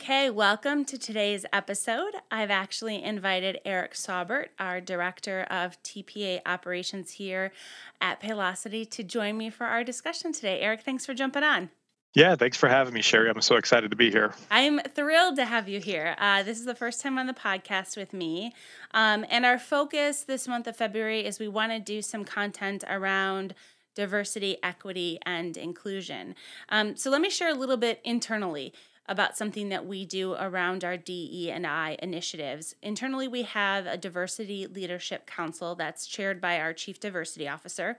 Okay, welcome to today's episode. I've actually invited Eric Saubert, our Director of TPA Operations here at Paylocity, to join me for our discussion today. Eric, thanks for jumping on. Yeah, thanks for having me, Sherry. I'm so excited to be here. I'm thrilled to have you here. Uh, this is the first time on the podcast with me. Um, and our focus this month of February is we want to do some content around diversity, equity, and inclusion. Um, so let me share a little bit internally about something that we do around our DE and I initiatives. Internally, we have a diversity leadership council that's chaired by our chief diversity officer.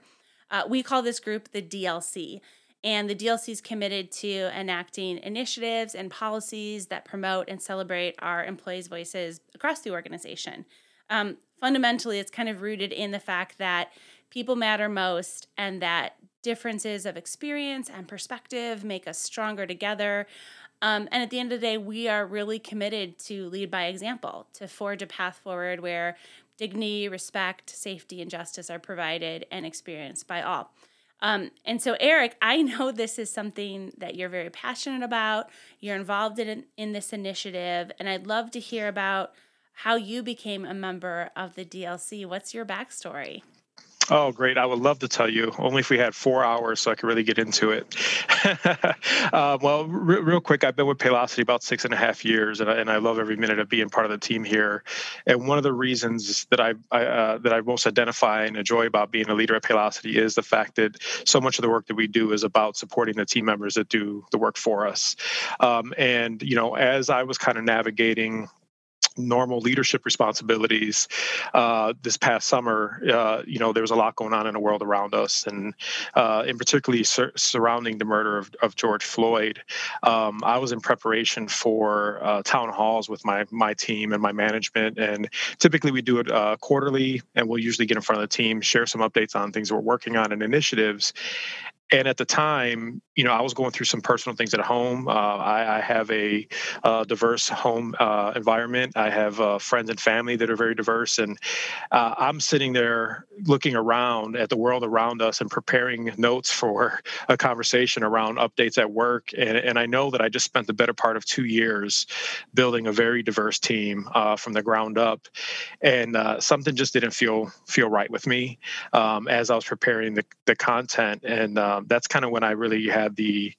Uh, we call this group the DLC. And the DLC is committed to enacting initiatives and policies that promote and celebrate our employees' voices across the organization. Um, fundamentally, it's kind of rooted in the fact that people matter most and that differences of experience and perspective make us stronger together. Um, and at the end of the day, we are really committed to lead by example, to forge a path forward where dignity, respect, safety, and justice are provided and experienced by all. Um, and so, Eric, I know this is something that you're very passionate about. You're involved in, in this initiative, and I'd love to hear about how you became a member of the DLC. What's your backstory? Oh, great. I would love to tell you, only if we had four hours so I could really get into it. uh, well, real quick, I've been with Paylocity about six and a half years, and I, and I love every minute of being part of the team here. And one of the reasons that I, I uh, that I most identify and enjoy about being a leader at Paylocity is the fact that so much of the work that we do is about supporting the team members that do the work for us. Um, and, you know, as I was kind of navigating normal leadership responsibilities uh, this past summer uh, you know there was a lot going on in the world around us and uh, in particularly sur- surrounding the murder of, of george floyd. Um, i was in preparation for uh, town halls with my my team and my management and typically we do it uh, quarterly and we'll usually get in front of the team share some updates on things we're working on and initiatives and at the time, you know, I was going through some personal things at home. Uh, I, I, have a uh, diverse home uh, environment. I have uh, friends and family that are very diverse, and uh, I'm sitting there looking around at the world around us and preparing notes for a conversation around updates at work. And, and I know that I just spent the better part of two years building a very diverse team uh, from the ground up, and something just didn't feel feel right with me um, as I was preparing the the content and. Um, um, that's kind of when I really had the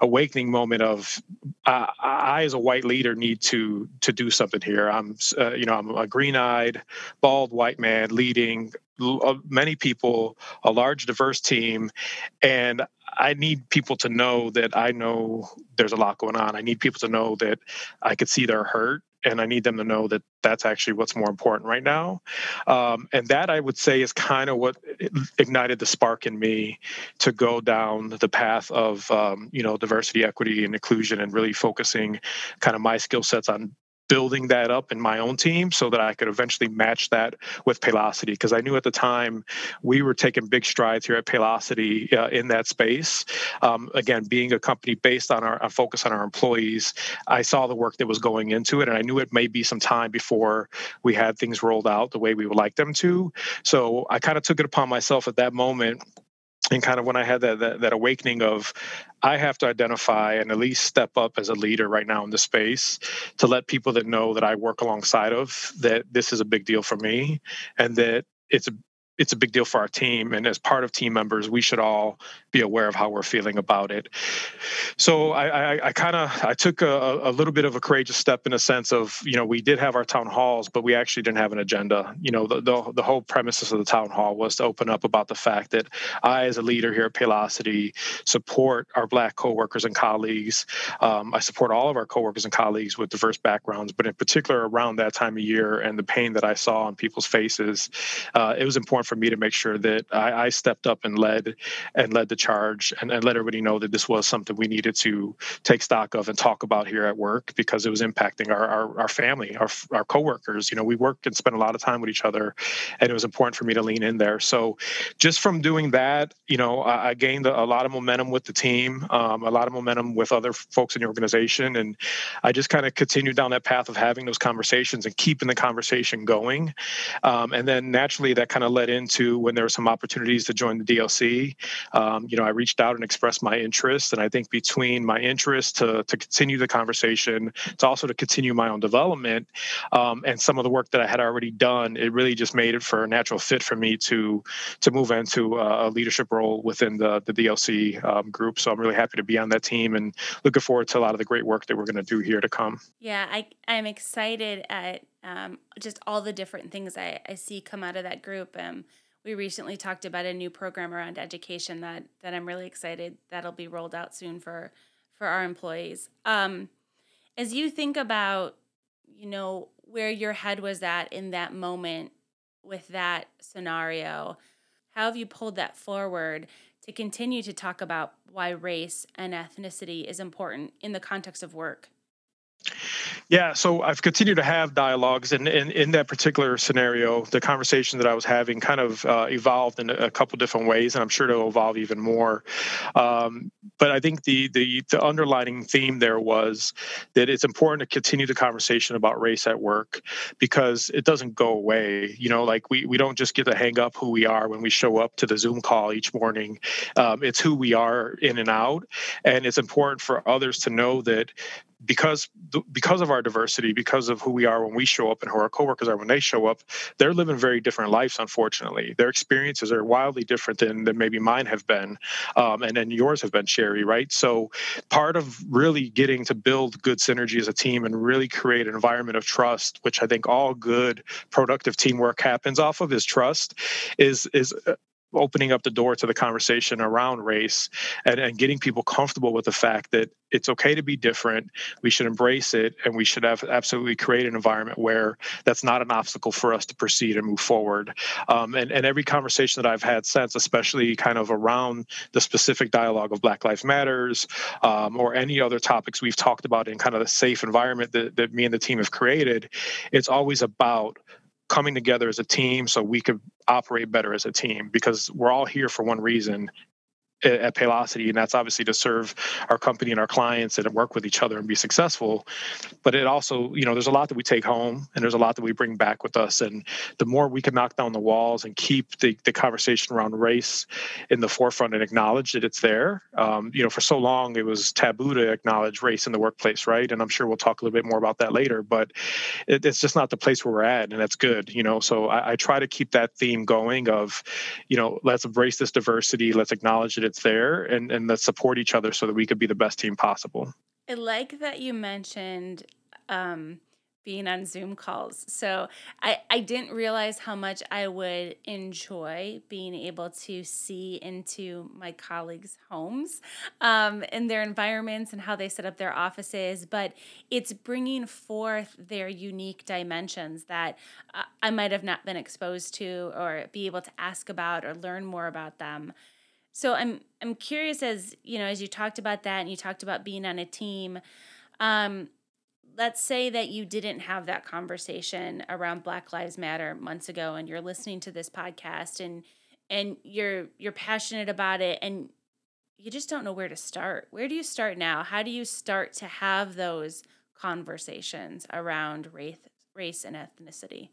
awakening moment of uh, I, as a white leader, need to to do something here. I'm, uh, you know, I'm a green-eyed, bald white man leading uh, many people, a large, diverse team, and I need people to know that I know there's a lot going on. I need people to know that I could see their hurt and I need them to know that that's actually what's more important right now. Um, and that I would say is kind of what ignited the spark in me to go down the path of um, you know diversity, equity, and inclusion, and really focusing kind of my skill sets on building that up in my own team so that I could eventually match that with Paylocity because I knew at the time we were taking big strides here at Paylocity uh, in that space. Um, again, being a company based on our, focus on our employees, I saw the work that was going into it, and I knew it may be some time before we had things rolled out the way we would like them to. So I kind of took it upon myself at that moment and kind of when I had that, that, that awakening of I have to identify and at least step up as a leader right now in the space to let people that know that I work alongside of that this is a big deal for me and that it's it's a big deal for our team and as part of team members we should all be aware of how we're feeling about it. So i i, I kind of i took a, a, little bit of a courageous step in a sense of you know we did have our town halls but we actually didn't have an agenda. You know the, the, the whole premises of the town hall was to open up about the fact that i as a leader here at paylocity support our black coworkers and colleagues. Um, i support all of our coworkers and colleagues with diverse backgrounds but in particular around that time of year and the pain that i saw on people's faces uh, it was important for me to make sure that I, I stepped up and led and led the charge and, and let everybody know that this was something we needed to take stock of and talk about here at work because it was impacting our our, our family, our our coworkers. You know, we work and spend a lot of time with each other, and it was important for me to lean in there. So, just from doing that, you know, I, I gained a, lot of momentum with the team, um, a lot of momentum with other folks in the organization, and I just kind of continued down that path of having those conversations and keeping the conversation going. Um, and then naturally, that kind of led into when there were some opportunities to join the DLC. Um, you know, I reached out and expressed my interest, and I think between my interest to to continue the conversation, to also to continue my own development, um, and some of the work that I had already done, it really just made it for a natural fit for me to to move into a leadership role within the the DLC um, group. So I'm really happy to be on that team and looking forward to a lot of the great work that we're going to do here to come. Yeah, I I'm excited at um, just all the different things I, I see come out of that group. Um, we recently talked about a new program around education that that I'm really excited that'll be rolled out soon for for our employees. Um, as you think about, you know, where your head was at in that moment with that scenario, how have you pulled that forward to continue to talk about why race and ethnicity is important in the context of work? Yeah, so I've continued to have dialogues, and in, that particular scenario, the conversation that I was having kind of uh, evolved in a couple different ways, and I'm sure it'll evolve even more. Um, but I think the, the the underlining theme there was that it's important to continue the conversation about race at work because it doesn't go away. You know, like we we don't just get to hang up who we are when we show up to the Zoom call each morning. Um, it's who we are in and out, and it's important for others to know that because because of our diversity, because of who we are when we show up and who our coworkers are when they show up, they're living very different lives. Unfortunately, their experiences are wildly different than, than maybe mine have been, um, and then yours have been, Sherry. Right. So, part of really getting to build good synergy as a team and really create an environment of trust, which I think all good, productive teamwork happens off of, is trust. Is is uh, opening up the door to the conversation around race and, and getting people comfortable with the fact that it's okay to be different. We should embrace it and we should have absolutely create an environment where that's not an obstacle for us to proceed and move forward. Um, and, and every conversation that i've had since especially kind of around the specific dialogue of black lives matters um, or any other topics we've talked about in kind of the safe environment that, that me and the team have created it's always about coming together as a team so we could operate better as a team because we're all here for one reason at Paylocity, and that's obviously to serve our company and our clients and work with each other and be successful. But it also, you know, there's a lot that we take home and there's a lot that we bring back with us. And the more we can knock down the walls and keep the, the conversation around race in the forefront and acknowledge that it's there. Um, you know, for so long it was taboo to acknowledge race in the workplace, right? And I'm sure we'll talk a little bit more about that later. But it, it's just not the place where we're at, and that's good. You know, so I, I try to keep that theme going of, you know, let's embrace this diversity, let's acknowledge it it's there and, and let's support each other so that we could be the best team possible. I like that you mentioned um, being on Zoom calls. So I, I didn't realize how much I would enjoy being able to see into my colleagues' homes um, and their environments and how they set up their offices. But it's bringing forth their unique dimensions that I might have not been exposed to or be able to ask about or learn more about them. So I'm I'm curious as you know as you talked about that and you talked about being on a team. Um, let's say that you didn't have that conversation around Black Lives Matter months ago, and you're listening to this podcast and and you're you're passionate about it and you just don't know where to start. Where do you start now? How do you start to have those conversations around race, race and ethnicity?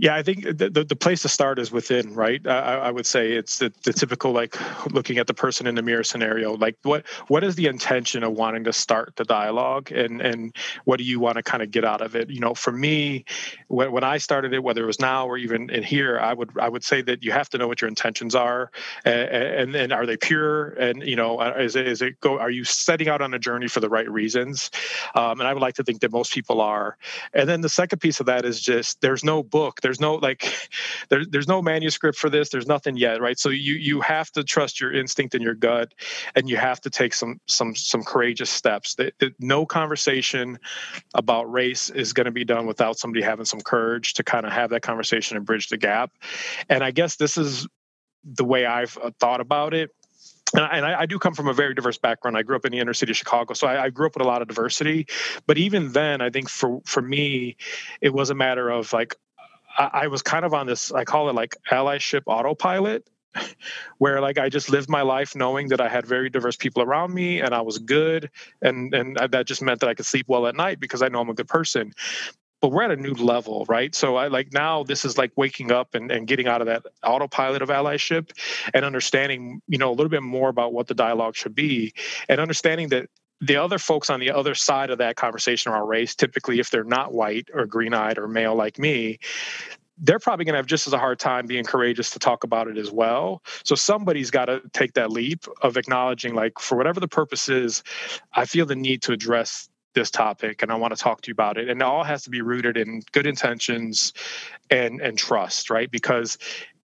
Yeah, I think the, the, the, place to start is within, right? I, I would say it's the, the typical like looking at the person in the mirror scenario. Like, what what is the intention of wanting to start the dialogue, and and what do you want to kind of get out of it? You know, for me, when, when I started it, whether it was now or even in here, I would I would say that you have to know what your intentions are, and and, are they pure? And you know, uh, is it is it go? Are you setting out on a journey for the right reasons? Um, and I would like to think that most people are. And then the second piece of that is just there's no book There's no like, there's there's no manuscript for this. There's nothing yet, right? So you you have to trust your instinct and your gut, and you have to take some some some courageous steps. That, that no conversation about race is going to be done without somebody having some courage to kind of have that conversation and bridge the gap. And I guess this is the way I've uh, thought about it and, I, and I, do come from a very diverse background. I grew up in the inner city of Chicago, so I, I, grew up with a lot of diversity. But even then, I think for for me, it was a matter of like I, was kind of on this. I call it like allyship autopilot, where like I just lived my life knowing that I had very diverse people around me and I was good, and and that just meant that I could sleep well at night because I know I'm a good person but we're at a new level, right? So I like now this is like waking up and, and getting out of that autopilot of allyship and understanding, you know, a little bit more about what the dialogue should be and understanding that the other folks on the other side of that conversation around race, typically if they're not white or green eyed or male like me, they're probably going to have just as a hard time being courageous to talk about it as well. So somebody's got to take that leap of acknowledging, like, for whatever the purpose is, I feel the need to address this topic and I want to talk to you about it. And it all has to be rooted in good intentions and and trust, right? Because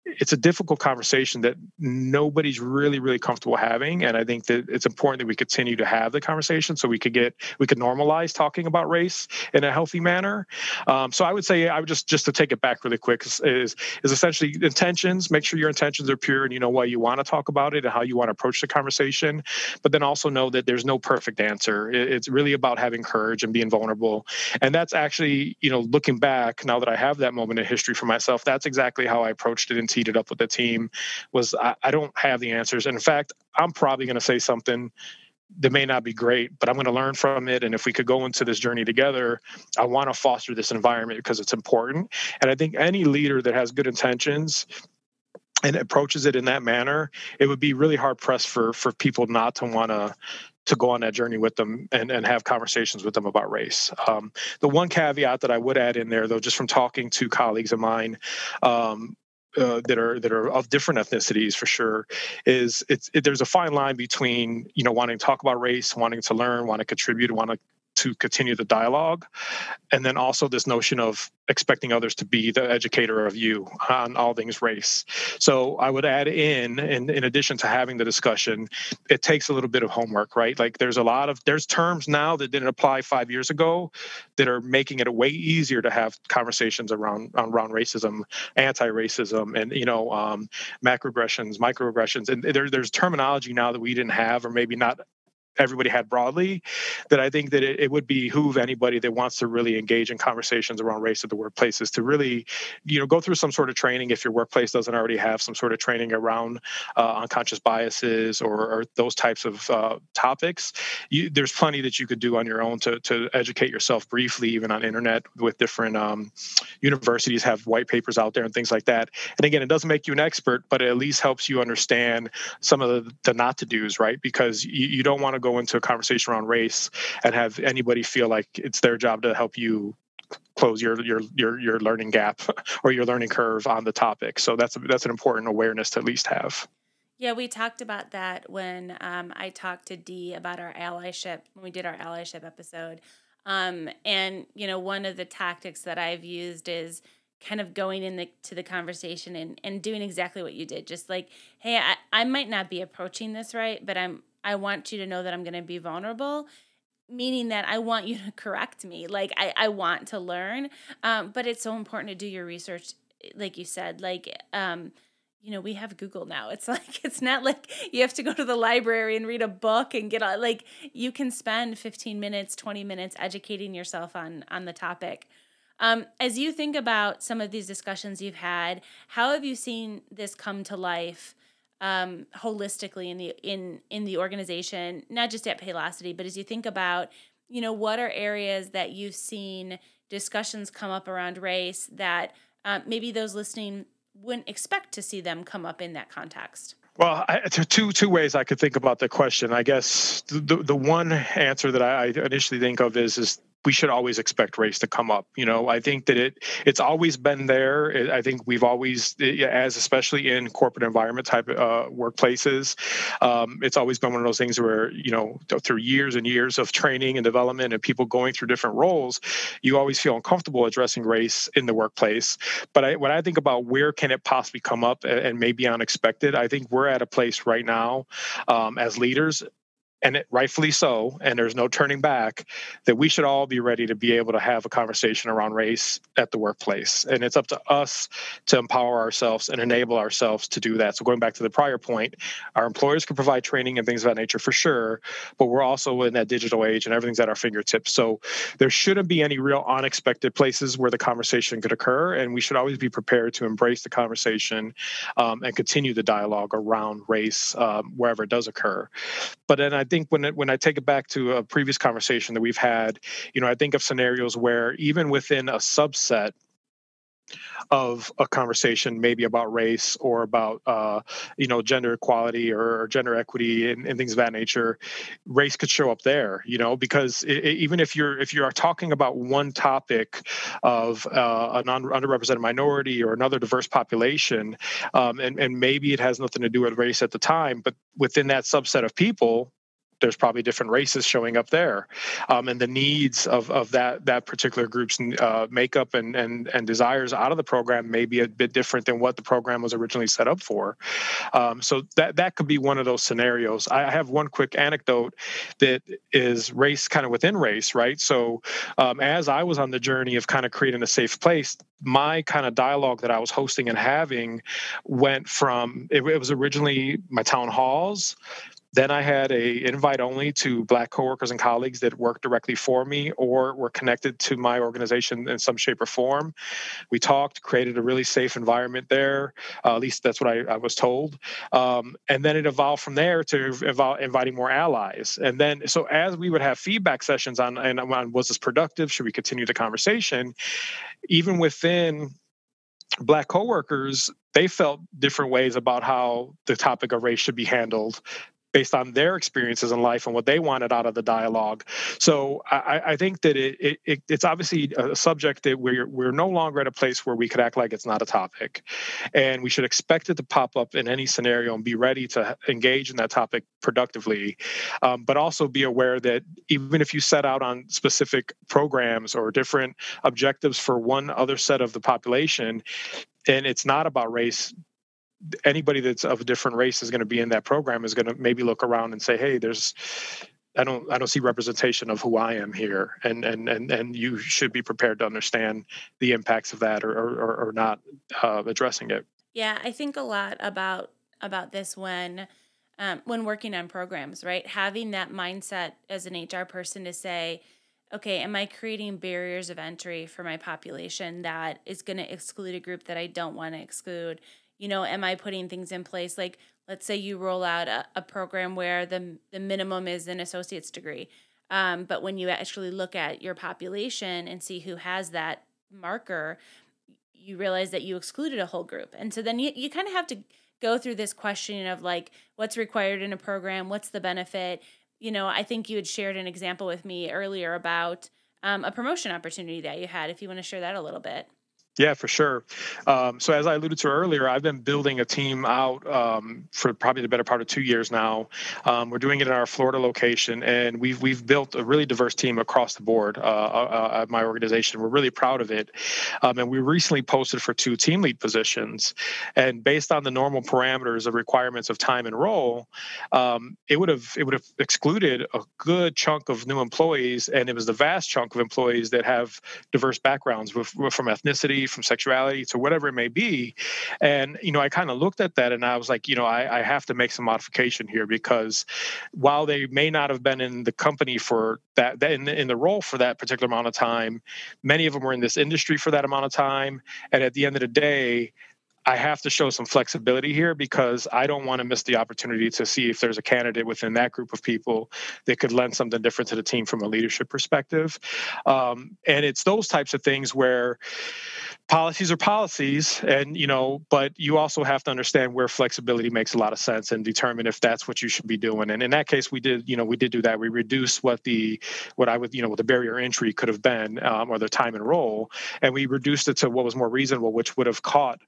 it's a difficult conversation that nobody's really really comfortable having. And i think that it's important that we continue to have the conversation so we could get we could normalize talking about race in a healthy manner. Um, so i would say i would just just to take it back really quick is is essentially intentions. Make sure your intentions are pure and you know why you want to talk about it and how you want to approach the conversation. But then also know that there's no perfect answer. It's really about having courage and being vulnerable. And that's actually you know looking back now that i have that moment in history for myself that's exactly how i approached it in teed up with the team was I, I don't have the answers. And in fact, I'm probably going to say something that may not be great, but I'm going to learn from it. And if we could go into this journey together, I want to foster this environment because it's important. And I think any leader that has good intentions and approaches it in that manner, it would be really hard pressed for for people not to want to to go on that journey with them and, and have conversations with them about race. Um, the one caveat that I would add in there, though, just from talking to colleagues of mine, um, uh, that are that are of different ethnicities for sure is it's it, there's a fine line between you know wanting to talk about race wanting to learn want to contribute want to to continue the dialogue. And then also this notion of expecting others to be the educator of you on all things race. So i would add in, in in addition to having the discussion it takes a little bit of homework right? Like there's a lot of there's terms now that didn't apply five years ago that are making it way easier to have conversations around around racism anti-racism and you know um, macroaggressions microaggressions. And there, there's terminology now that we didn't have or maybe not everybody had broadly that i think that it, it, would behoove anybody that wants to really engage in conversations around race at the workplaces to really you know go through some sort of training if your workplace doesn't already have some sort of training around uh, unconscious biases or, or, those types of uh, topics. You, there's plenty that you could do on your own to, to educate yourself briefly even on internet with different um, universities have white papers out there and things like that. And again it doesn't make you an expert but it at least helps you understand some of the, the not to do's right? Because you, you don't want to go into a conversation around race and have anybody feel like it's their job to help you close your your your your learning gap or your learning curve on the topic. So that's that's an important awareness to at least have. Yeah, we talked about that when um, I talked to Dee about our allyship when we did our allyship episode. Um, and you know, one of the tactics that I've used is kind of going into the, the conversation and, and doing exactly what you did. Just like, hey, I, I might not be approaching this right, but I'm I want you to know that I'm going to be vulnerable meaning that I want you to correct me. Like I, I want to learn. Um, but it's so important to do your research, like you said. Like, um, you know, we have Google now. It's like it's not like you have to go to the library and read a book and get all like you can spend 15 minutes, 20 minutes educating yourself on on the topic. Um, as you think about some of these discussions you've had, how have you seen this come to life? Um, holistically in the in in the organization, not just at Paylocity, but as you think about, you know, what are areas that you've seen discussions come up around race that uh, maybe those listening wouldn't expect to see them come up in that context. Well, I, two two ways I could think about the question. I guess the the one answer that I initially think of is is we should always expect race to come up. You know, I think that it it's always been there. I think we've always, as especially in corporate environment type uh, workplaces, um, it's always been one of those things where you know through years and years of training and development and people going through different roles, you always feel uncomfortable addressing race in the workplace. But I, when I think about where can it possibly come up and, maybe unexpected, I think we're at a place right now um, as leaders and it, rightfully so, and there's no turning back, that we should all be ready to be able to have a conversation around race at the workplace. And it's up to us to empower ourselves and enable ourselves to do that. So, going back to the prior point, our employers can provide training and things of that nature for sure, but we're also in that digital age and everything's at our fingertips. So, there shouldn't be any real unexpected places where the conversation could occur. And we should always be prepared to embrace the conversation um, and continue the dialogue around race um, wherever it does occur. But then I think when when I take it back to a previous conversation that we've had, you know, I think of scenarios where even within a subset of a conversation maybe about race or about uh, you know gender equality or, gender equity and, and, things of that nature race could show up there you know because it, it, even if you're if you are talking about one topic of uh, an underrepresented minority or another diverse population um, and, and maybe it has nothing to do with race at the time but within that subset of people there's probably different races showing up there, um, and the needs of, of that that particular group's uh, makeup and, and and desires out of the program may be a bit different than what the program was originally set up for. Um, so that that could be one of those scenarios. I have one quick anecdote that is race kind of within race, right? So um, as I was on the journey of kind of creating a safe place, my kind of dialogue that I was hosting and having went from it, it was originally my town halls then I had a invite only to Black coworkers and colleagues that worked directly for me or were connected to my organization in some shape or form. We talked, created a really safe environment there. Uh, at least that's what I, I was told. Um, and then it evolved from there to evolve, inviting more allies. And then, so as we would have feedback sessions on, and on was this productive? Should we continue the conversation? Even within black coworkers they felt different ways about how the topic of race should be handled based on their experiences in life and what they wanted out of the dialogue. So I, I think that it, it, it's obviously a subject that we're we're no longer at a place where we could act like it's not a topic, and we should expect it to pop up in any scenario and be ready to engage in that topic productively, um, but also be aware that even if you set out on specific programs or different objectives for one other set of the population, and it's not about race anybody that's of a different race is going to be in that program is going to maybe look around and say, "Hey, there's." I don't I don't see representation of who I am here, and and and and you should be prepared to understand the impacts of that, or or, or not uh, addressing it. Yeah, I think a lot about about this when um, when working on programs, right? Having that mindset as an HR person to say, okay, am I creating barriers of entry for my population that is going to exclude a group that I don't want to exclude? You know am i putting things in place? Like let's say you roll out a, a program where the, the minimum is an associate's degree um, but when you actually look at your population and see who has that marker you realize that you excluded a whole group. And so then you, you kind of have to go through this question of like what's required in a program? What's the benefit? You know i think you had shared an example with me earlier about um, a promotion opportunity that you had if you want to share that a little bit yeah, for sure. Um, so as I alluded to earlier, I've been building a team out um, for probably the better part of two years now. Um, we're doing it in our Florida location, and we've we've built a really diverse team across the board uh, uh, uh at my organization. We're really proud of it, um, and we recently posted for two team lead positions. And based on the normal parameters of requirements of time and role, um, it would have it would have excluded a good chunk of new employees, and it was the vast chunk of employees that have diverse backgrounds with, from ethnicity from sexuality to whatever it may be. And, you know, I kind of looked at that and I was like, you know, I, I have to make some modification here because while they may not have been in the company for that, in, in the role for that particular amount of time, many of them were in this industry for that amount of time. And at the end of the day, I have to show some flexibility here because I don't want to miss the opportunity to see if there's a candidate within that group of people that could lend something different to the team from a leadership perspective. Um, and it's those types of things where policies are policies and you know but you also have to understand where flexibility makes a lot of sense and determine if that's what you should be doing. And in that case we did you know we did do that. We reduced what the what i would you know what the barrier entry could have been um, or the time enroll and we reduced it to what was more reasonable which would have caught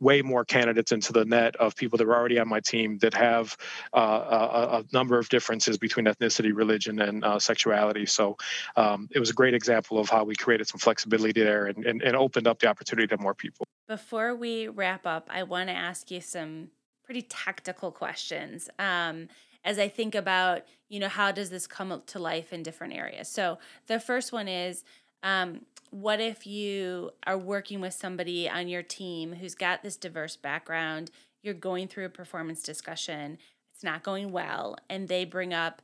way more candidates into the net of people that were already on my team that have uh, a, a, number of differences between ethnicity religion and uh, sexuality. So um, it was a great example of how we created some flexibility there and, and, and opened up the opportunity to more people. Before we wrap up, I want to ask you some pretty tactical questions. Um, as I think about, you know, how does this come to life in different areas? So the first one is, um, what if you are working with somebody on your team who's got this diverse background? You're going through a performance discussion, it's not going well, and they bring up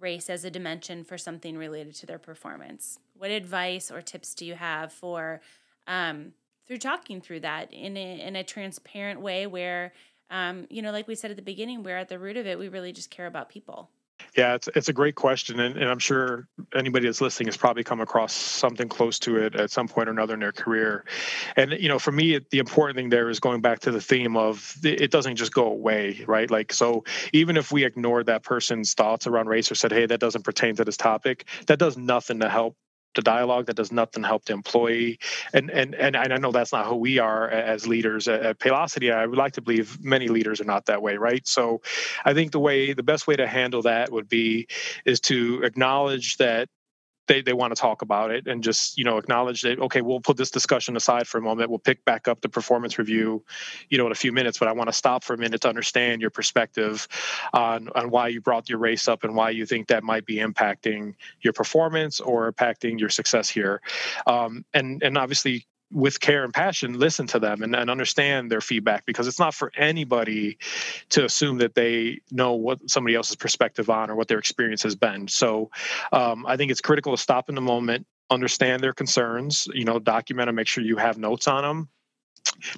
race as a dimension for something related to their performance. What advice or tips do you have for um, through talking through that in a, in a transparent way where um, you know like we said at the beginning we're at the root of it. We really just care about people. Yeah it's, it's a great question and, and i'm sure anybody that's listening has probably come across something close to it at some point or another in their career. And you know for me it, the important thing there is going back to the theme of it doesn't just go away right? Like so even if we ignored that person's thoughts around race or said hey that doesn't pertain to this topic that does nothing to help the dialogue that does nothing help the employee. And and and i know that's not who we are as leaders. At paylocity i would like to believe many leaders are not that way right? So i think the way the best way to handle that would be is to acknowledge that they, they want to talk about it and just you know acknowledge that okay we'll put this discussion aside for a moment. We'll pick back up the performance review you know in a few minutes but i want to stop for a minute to understand your perspective on on why you brought your race up and why you think that might be impacting your performance or impacting your success here. Um, and and obviously with care and passion listen to them and, and understand their feedback because it's not for anybody to assume that they know what somebody else's perspective on or what their experience has been. So um, i think it's critical to stop in the moment understand their concerns you know document and make sure you have notes on them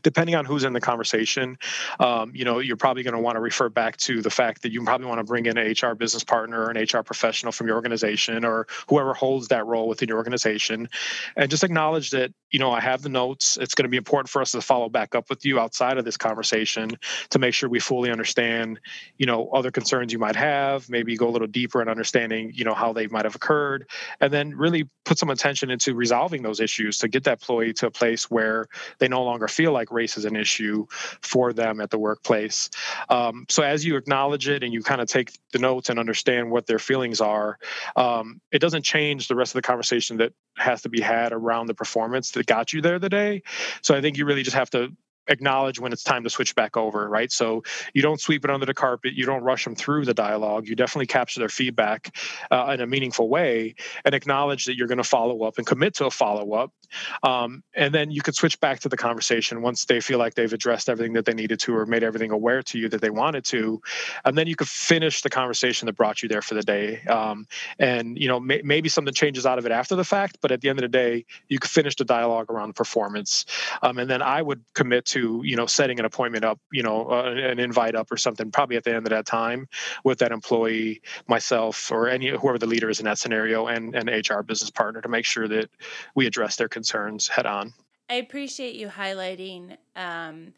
depending on who's in the conversation, um, you know, you're probably going to want to refer back to the fact that you probably want to bring in an HR business partner or an HR professional from your organization or whoever holds that role within your organization, and just acknowledge that you know I have the notes. It's going to be important for us to follow back up with you outside of this conversation to make sure we fully understand, you know, other concerns you might have. Maybe go a little deeper in understanding, you know, how they might have occurred, and then really put some attention into resolving those issues to get that employee to a place where they no longer feel feel like race is an issue for them at the workplace. Um, so as you acknowledge it and you kind of take the notes and understand what their feelings are, um, it doesn't change the rest of the conversation that has to be had around the performance that got you there today. So I think you really just have to acknowledge when it's time to switch back over, right? So you don't sweep it under the carpet, you don't rush them through the dialogue. You definitely capture their feedback uh, in a meaningful way and acknowledge that you're going to follow up and commit to a follow up. Um, and then you could switch back to the conversation once they feel like they've addressed everything that they needed to or made everything aware to you that they wanted to. And then you could finish the conversation that brought you there for the day. Um, and, you know, may- maybe something changes out of it after the fact, but at the end of the day, you could finish the dialogue around the performance. Um, and then I would commit to you know setting an appointment up you know uh, an invite up or something probably at the end of that time with that employee myself or any whoever the leader is in that scenario and an hr business partner to make sure that we address their concerns head on. I appreciate you highlighting um,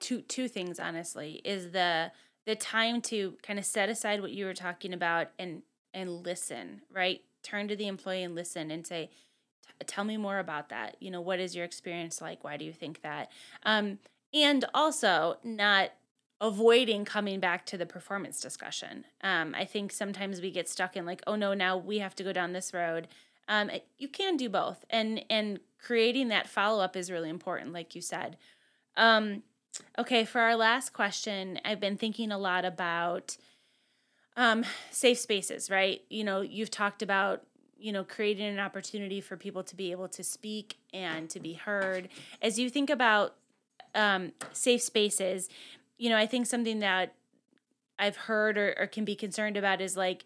two two things honestly is the the time to kind of set aside what you were talking about and and listen right? Turn to the employee and listen and say tell me more about that. You know what is your experience like? Why do you think that? Um, and also not avoiding coming back to the performance discussion. Um, i think sometimes we get stuck in like oh no now we have to go down this road um, you can do both and and creating that follow-up is really important like you said um, okay for our last question i've been thinking a lot about um, safe spaces right you know you've talked about you know, creating an opportunity for people to be able to speak and to be heard. As you think about um, safe spaces, you know, I think something that I've heard or, or can be concerned about is like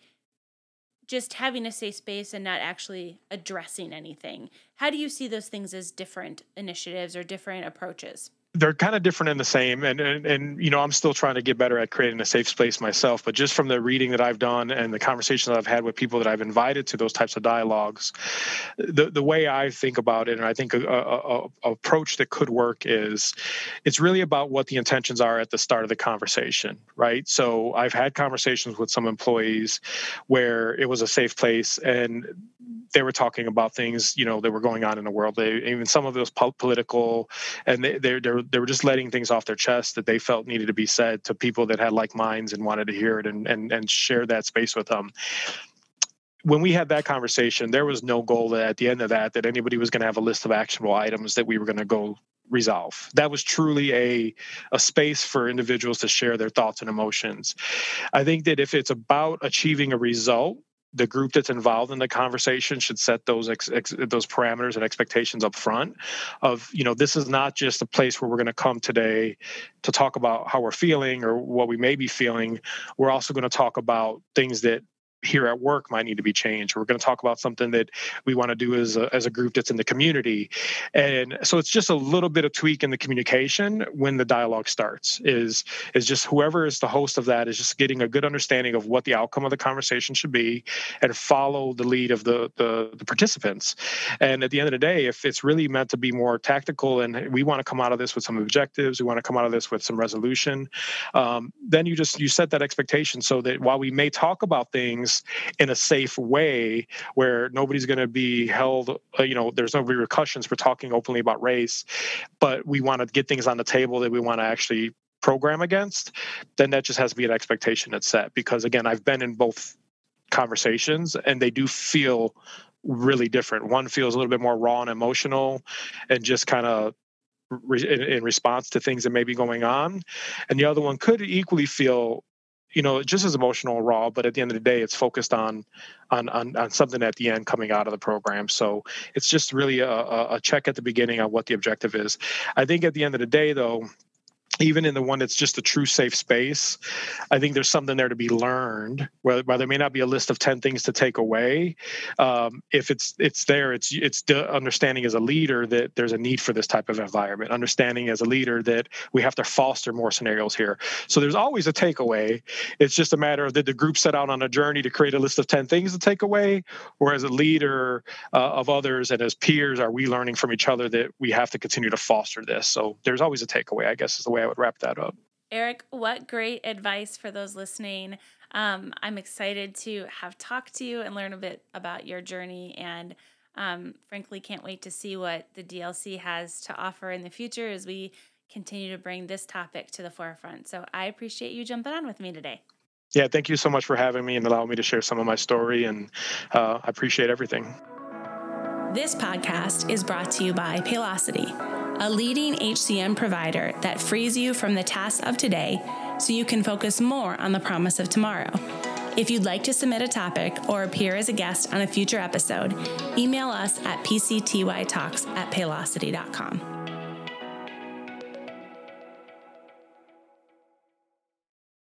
just having a safe space and not actually addressing anything. How do you see those things as different initiatives or different approaches? They're kind of different and the same and, and and you know i'm still trying to get better at creating a safe space myself but just from the reading that i've done and the conversations that i've had with people that i've invited to those types of dialogues the the way i think about it and i think a, a, a approach that could work is it's really about what the intentions are at the start of the conversation right? So i've had conversations with some employees where it was a safe place and they were talking about things you know that were going on in the world. They even some of those po- political and they, they're, they're they were just letting things off their chest that they felt needed to be said to people that had like minds and wanted to hear it and and, and share that space with them. When we had that conversation there was no goal that at the end of that that anybody was going to have a list of actionable items that we were going to go resolve. That was truly a a space for individuals to share their thoughts and emotions. I think that if it's about achieving a result the group that's involved in the conversation should set those ex, ex, those parameters and expectations up front of you know this is not just a place where we're going to come today to talk about how we're feeling or what we may be feeling. We're also going to talk about things that here at work might need to be changed. We're going to talk about something that we want to do as a, as a group that's in the community. And so it's just a little bit of tweak in the communication when the dialogue starts is, is just whoever is the host of that is just getting a good understanding of what the outcome of the conversation should be and follow the lead of the, the, the participants. And at the end of the day, if it's really meant to be more tactical and we want to come out of this with some objectives, we want to come out of this with some resolution, um, then you just, you set that expectation so that while we may talk about things things in a safe way where nobody's going to be held uh, you know there's no repercussions for talking openly about race but we want to get things on the table that we want to actually program against then that just has to be an expectation that's set. Because again i've been in both conversations and they do feel really different. One feels a little bit more raw and emotional and just kind of in, in response to things that may be going on. And the other one could equally feel you know just as emotional raw but at the end of the day it's focused on on on, on something at the end coming out of the program. So it's just really a, a check at the beginning on what the objective is. I think at the end of the day though even in the one that's just a true safe space, I think there's something there to be learned. Where, while there may not be a list of ten things to take away, um, if it's it's there, it's it's the understanding as a leader that there's a need for this type of environment. Understanding as a leader that we have to foster more scenarios here. So there's always a takeaway. It's just a matter of did the group set out on a journey to create a list of ten things to take away, or as a leader uh, of others and as peers, are we learning from each other that we have to continue to foster this? So there's always a takeaway. I guess is the way I would wrap that up. Eric, what great advice for those listening. Um, I'm excited to have talked to you and learn a bit about your journey and um, frankly can't wait to see what the DLC has to offer in the future as we continue to bring this topic to the forefront. So I appreciate you jumping on with me today. Yeah, thank you so much for having me and allowing me to share some of my story, and uh, I appreciate everything. This podcast is brought to you by Paylocity a leading HCM provider that frees you from the tasks of today so you can focus more on the promise of tomorrow. If you'd like to submit a topic or appear as a guest on a future episode, email us at pctytalks at paylocity.com.